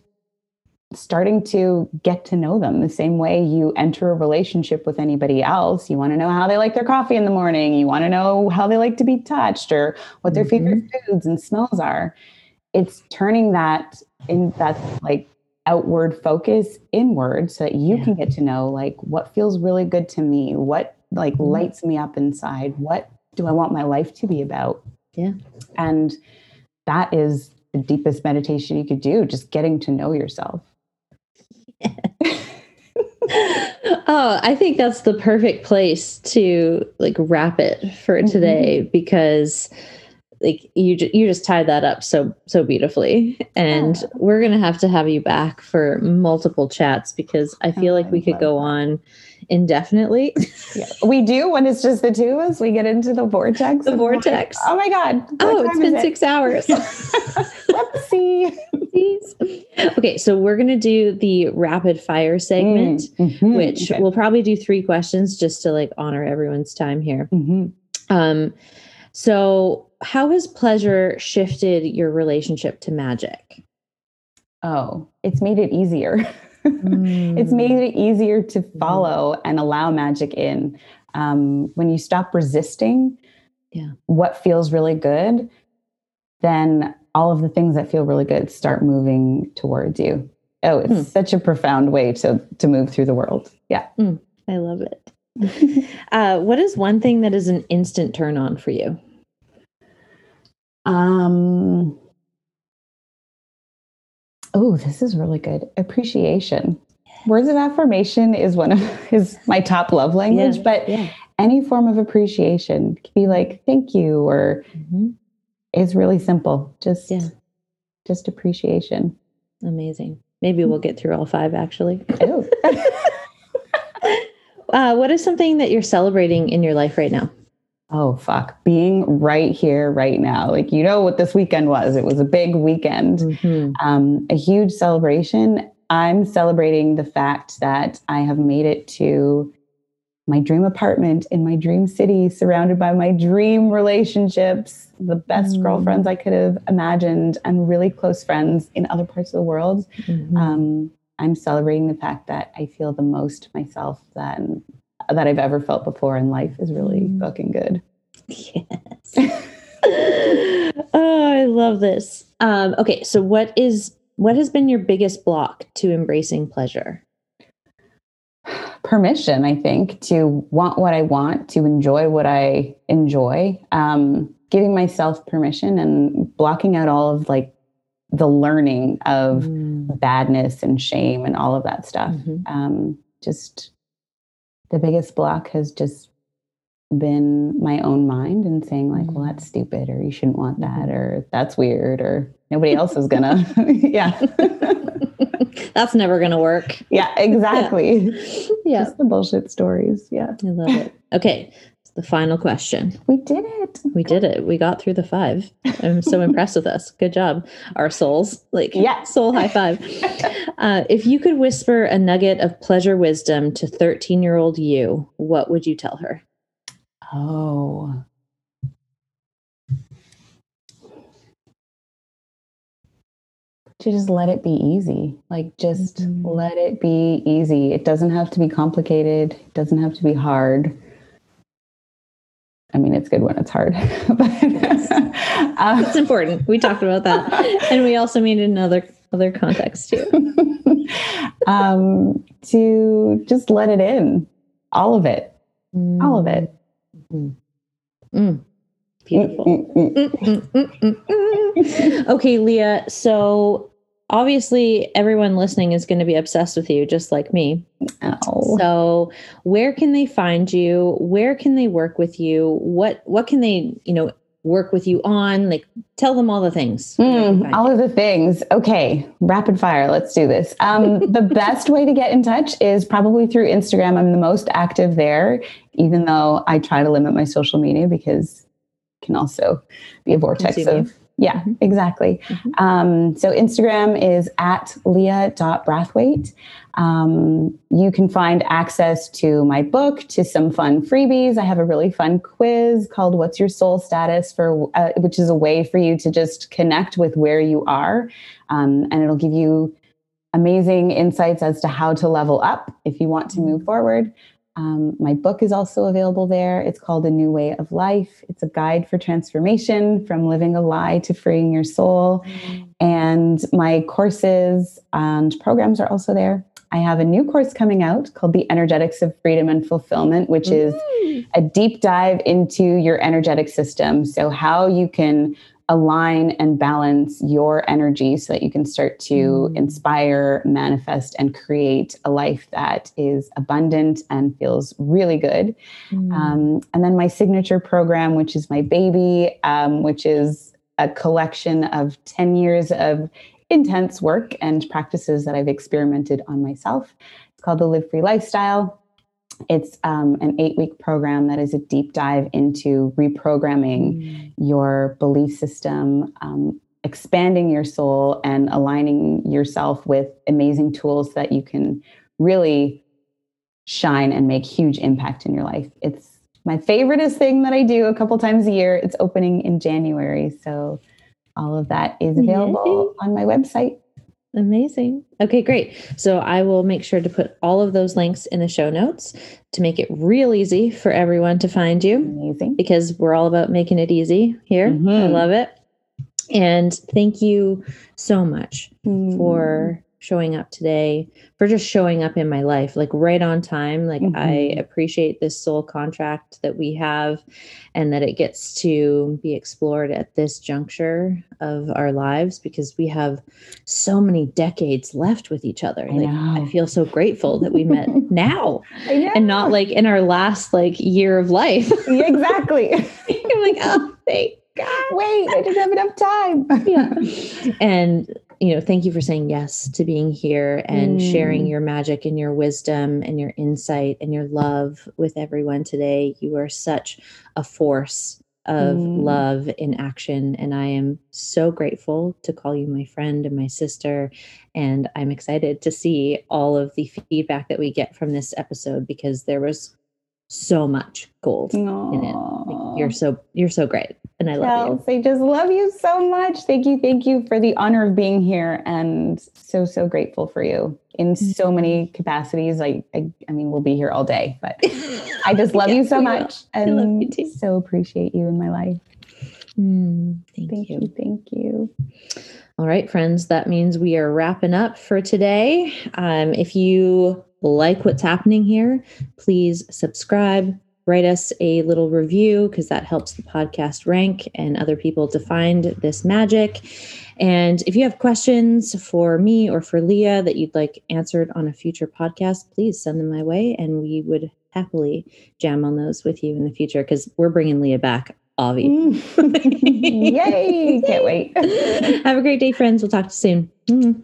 starting to get to know them the same way you enter a relationship with anybody else. You want to know how they like their coffee in the morning. You want to know how they like to be touched or what their mm-hmm. favorite foods and smells are. It's turning that in that like outward focus inward so that you yeah. can get to know like what feels really good to me, what like mm-hmm. lights me up inside, what do I want my life to be about? Yeah. And that is the deepest meditation you could do, just getting to know yourself. <laughs> oh, I think that's the perfect place to like wrap it for mm-hmm. today mm-hmm. because like you you just tied that up so so beautifully and yeah. we're going to have to have you back for multiple chats because I feel oh, like we could go that. on indefinitely. yeah, we do when it's just the two of us. We get into the vortex. The vortex. oh my god! oh, it's been it? six hours. <laughs> Let's <laughs> see. Okay, so we're gonna do the rapid fire segment, mm, mm-hmm, which okay. we'll probably do three questions just to like honor everyone's time here. Mm-hmm. Um, so how has pleasure shifted your relationship to magic? Oh, it's made it easier. <laughs> Mm. <laughs> it's made it easier to mm-hmm. follow and allow magic in. Um, when you stop resisting yeah. what feels really good, then all of the things that feel really good start moving towards you. Oh, it's mm. such a profound way to to move through the world. Yeah. Mm. I love it. <laughs> uh, what is one thing that is an instant turn on for you? <laughs> Um, Oh, this is really good. Appreciation. Words of affirmation is one of <laughs> is my top love language, yeah, but yeah. any form of appreciation can be like thank you or mm-hmm. it's really simple. Just yeah. just appreciation. Amazing. Maybe we'll get through all five actually. Oh. <laughs> uh, what is something that you're celebrating in your life right now? Oh fuck being right here right now like you know what this weekend was it was a big weekend mm-hmm. um, a huge celebration i'm celebrating the fact that i have made it to my dream apartment in my dream city surrounded by my dream relationships the best mm. girlfriends i could have imagined and really close friends in other parts of the world mm-hmm. um, i'm celebrating the fact that i feel the most myself than that I've ever felt before in life is really mm. fucking good. Yes. <laughs> oh, I love this. Um, okay, so what is what has been your biggest block to embracing pleasure? Permission, I think, to want what I want, to enjoy what I enjoy. Um, giving myself permission and blocking out all of like the learning of Mm. badness and shame and all of that stuff. Mhm. Um, just the biggest block has just been my own mind and saying like, well, Mm. that's stupid, or you shouldn't want that, or that's weird, or nobody <laughs> else is gonna. <laughs> yeah, <laughs> That's never to work. yeah, exactly. Yeah. Just the bullshit stories. Yeah, I love it. Okay. The final question. we did it. We did it. We got through the five. I'm so <laughs> impressed with us. Good job. Our souls. Like, Yeah. soul high five. Uh, if you could whisper a nugget of pleasure wisdom to 13 year old you, what would you tell her? Oh. To just let it be easy. Like, just Mhm. let it be easy. It doesn't have to be complicated, it doesn't have to be hard. I mean, it's good when it's hard. <laughs> but, uh, It's important. We talked about that. <laughs> And we also mean in other, other contexts too. <laughs> um, to just let it in, all of it, all of it. Mm. Beautiful. Mm, mm, mm. Mm, mm, mm, mm, mm. okay, Leah. So obviously, everyone listening is going to be obsessed with you, just like me. So, where can they find you? Where can they work with you? What What can they, you know, work with you on? Like, tell them all the things. Where they can Mm, all you. of the things. Okay, rapid fire. Let's do this. Um, <laughs> the best way to get in touch is probably through Instagram. I'm the most active there, even though I try to limit my social media because it can also be a vortex of. Yeah, Mhm. exactly. Mhm. Um, so Instagram is at leah.brathwaite. Um, you can find access to my book, to some fun freebies. I have a really fun quiz called "What's Your Soul Status?" for uh, which is a way for you to just connect with where you are, um, and it'll give you amazing insights as to how to level up if you want to move forward. Um, my book is also available there. It's called A New Way of Life. It's a guide for transformation from living a lie to freeing your soul. And my courses and programs are also there. I have a new course coming out called The Energetics of Freedom and Fulfillment, which is a deep dive into your energetic system. So, how you can align and balance your energy so that you can start to Mm. inspire, manifest, and create a life that is abundant and feels really good. Mm. Um, and then my signature program, which is my baby, um, which is a collection of 10 years of intense work and practices that I've experimented on myself. It's called the Live Free Lifestyle. It's um, an eight week program that is a deep dive into reprogramming Mm. your belief system, um, expanding your soul, and aligning yourself with amazing tools that you can really shine and make huge impact in your life. It's my favoriteest thing that I do a couple times a year. It's opening in January. So all of that is available on my website. Amazing. Okay, great. So I will make sure to put all of those links in the show notes to make it real easy for everyone to find you Amazing. because we're all about making it easy here. I Mhm. love it. And thank you so much Mm. for showing up today, for just showing up in my life, like right on time. Like, I Mhm. appreciate this soul contract that we have and that it gets to be explored at this juncture of our lives because we have so many decades left with each other. I like, I feel so grateful that we met <laughs> now and not like in our last like year of life. Yeah, exactly. <laughs> I'm like, oh, thank God. Wait, I didn't have enough time. Yeah. and you know, thank you for saying yes to being here and sharing Mm. your magic and your wisdom and your insight and your love with everyone today. You are such a force of Mm. love in action. And I am so grateful to call you my friend and my sister. And I'm excited to see all of the feedback that we get from this episode because there was so much gold. in it. Like, you're so you're so great. And I love you. I just love you so much. Thank you. Thank you for the honor of being here and so, so grateful for you in so many capacities. I, I, I mean, we'll be here all day, but I <laughs> just love Yeah, you so will. much you and so appreciate you in my life. Mm, thank, Thank you. you. Thank you. All right, friends, that means we are wrapping up for today. Um, if you like what's happening here, please subscribe, write us a little review because that helps the podcast rank and other people to find this magic. And if you have questions for me or for Leah that you'd like answered on a future podcast, please send them my way and we would happily jam on those with you in the future because we're bringing Leah back. Avi. Mm. <laughs> Yay! Can't wait. <laughs> Have a great day, friends. We'll talk to you soon. Mm.